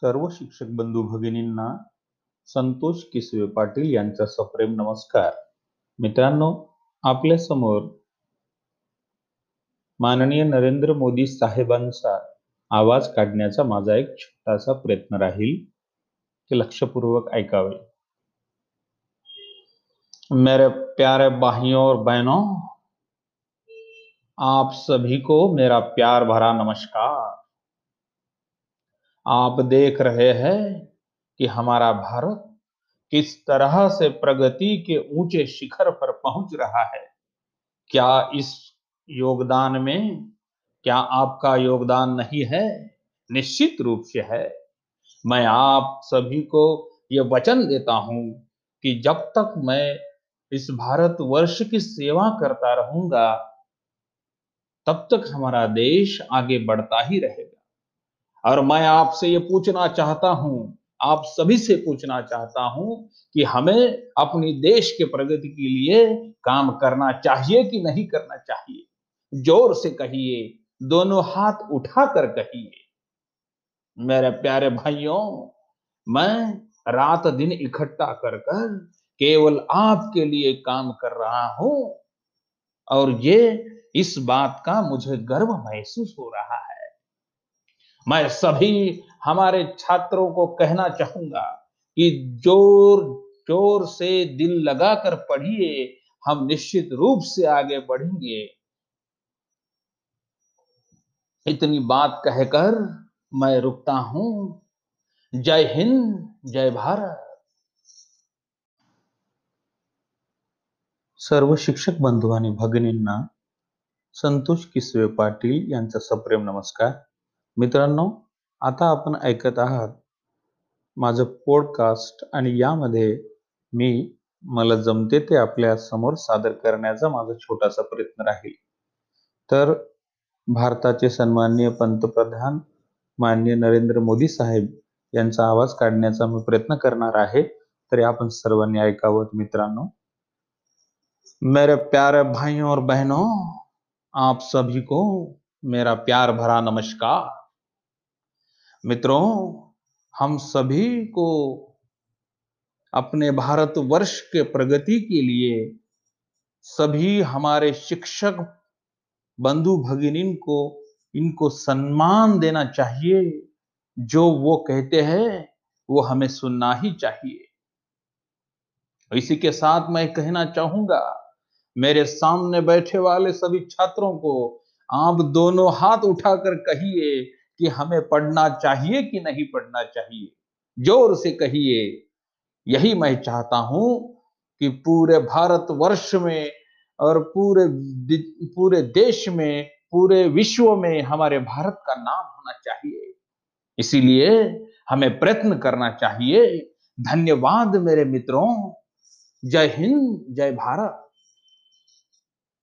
सर्व शिक्षक बंधू भगिनींना संतोष किसवे पाटील सप्रेम नमस्कार. मित्रांनो, आपल्या समोर माननीय नरेंद्र मोदी साहेबांचा आवाज़ काढण्याचा माझा एक छोटासा प्रयत्न राहील, ते लक्षपूर्वक ऐकावे. मेरे प्यारे भाइयों और बहनों, आप सभी को मेरा प्यार भरा नमस्कार. आप देख रहे हैं कि हमारा भारत किस तरह से प्रगति के ऊँचे शिखर पर पहुँच रहा है। क्या इस योगदान में, क्या आपका योगदान नहीं है? निश्चित रूप से है। मैं आप सभी को यह वचन देता हूँ कि जब तक मैं इस भारत वर्ष की सेवा करता रहूँगा, तब तक हमारा देश आगे बढ़ता ही रहेगा। और मैं आपसे ये पूछना चाहता हूँ, आप सभी से पूछना चाहता हूँ कि हमें अपनी देश के प्रगति के लिए काम करना चाहिए कि नहीं करना चाहिए? ज़ोर से कहिए, दोनों हाथ उठाकर कहिए। मेरे प्यारे भाइयों, मैं रात दिन इकट्ठा कर कर केवल आपके लिए काम कर रहा हूँ और ये इस बात का मुझे गर्व महसूस हो रहा है। मैं सभी हमारे छात्रों को कहना चाहूँगा कि ज़ोर ज़ोर से दिल लगाकर पढ़िए, हम निश्चित रूप से आगे बढ़ेंगे। इतनी बात कहकर मैं रुकता हूँ। जय हिंद, जय भारत। सर्व शिक्षक बंधू आणि भगिनींना संतोष किसवे पाटील यांचा सप्रेम नमस्कार. मित्रांनो आता आपण ऐकत आहात माझं पॉडकास्ट आणि यामध्ये मी मला जमते ते आपल्यासमोर सादर करण्याचा माझा छोटासा प्रयत्न राहील. तर भारताचे सन्माननीय पंतप्रधान माननीय नरेंद्र मोदी साहेब यांचा आवाज काढण्याचा मी प्रयत्न करणार आहे. तरी आपण सर्वांनी ऐकावं मित्रांनो. मेरे प्यारे भाइयों और बहनों आप सभी को मेरा प्यार भरा नमस्कार. मित्रों, हम सभी को अपने भारत वर्ष के प्रगति के लिए सभी हमारे शिक्षक बंधु भगिनी को, इनको सम्मान देना चाहिए। जो वो कहते हैं, वो हमें सुनना ही चाहिए। इसी के साथ मैं कहना चाहूँगा, मेरे सामने बैठे वाले सभी छात्रों को आप दोनों हाथ उठाकर कहिए कि हमें पढ़ना चाहिए कि नहीं पढ़ना चाहिए। ज़ोर से कहिए, यही मैं चाहता हूँ कि पूरे भारत वर्ष में और पूरे पूरे देश में, पूरे विश्व में हमारे भारत का नाम होना चाहिए। इसीलिए हमें प्रयत्न करना चाहिए। धन्यवाद मेरे मित्रों। जय हिंद, जय भारत।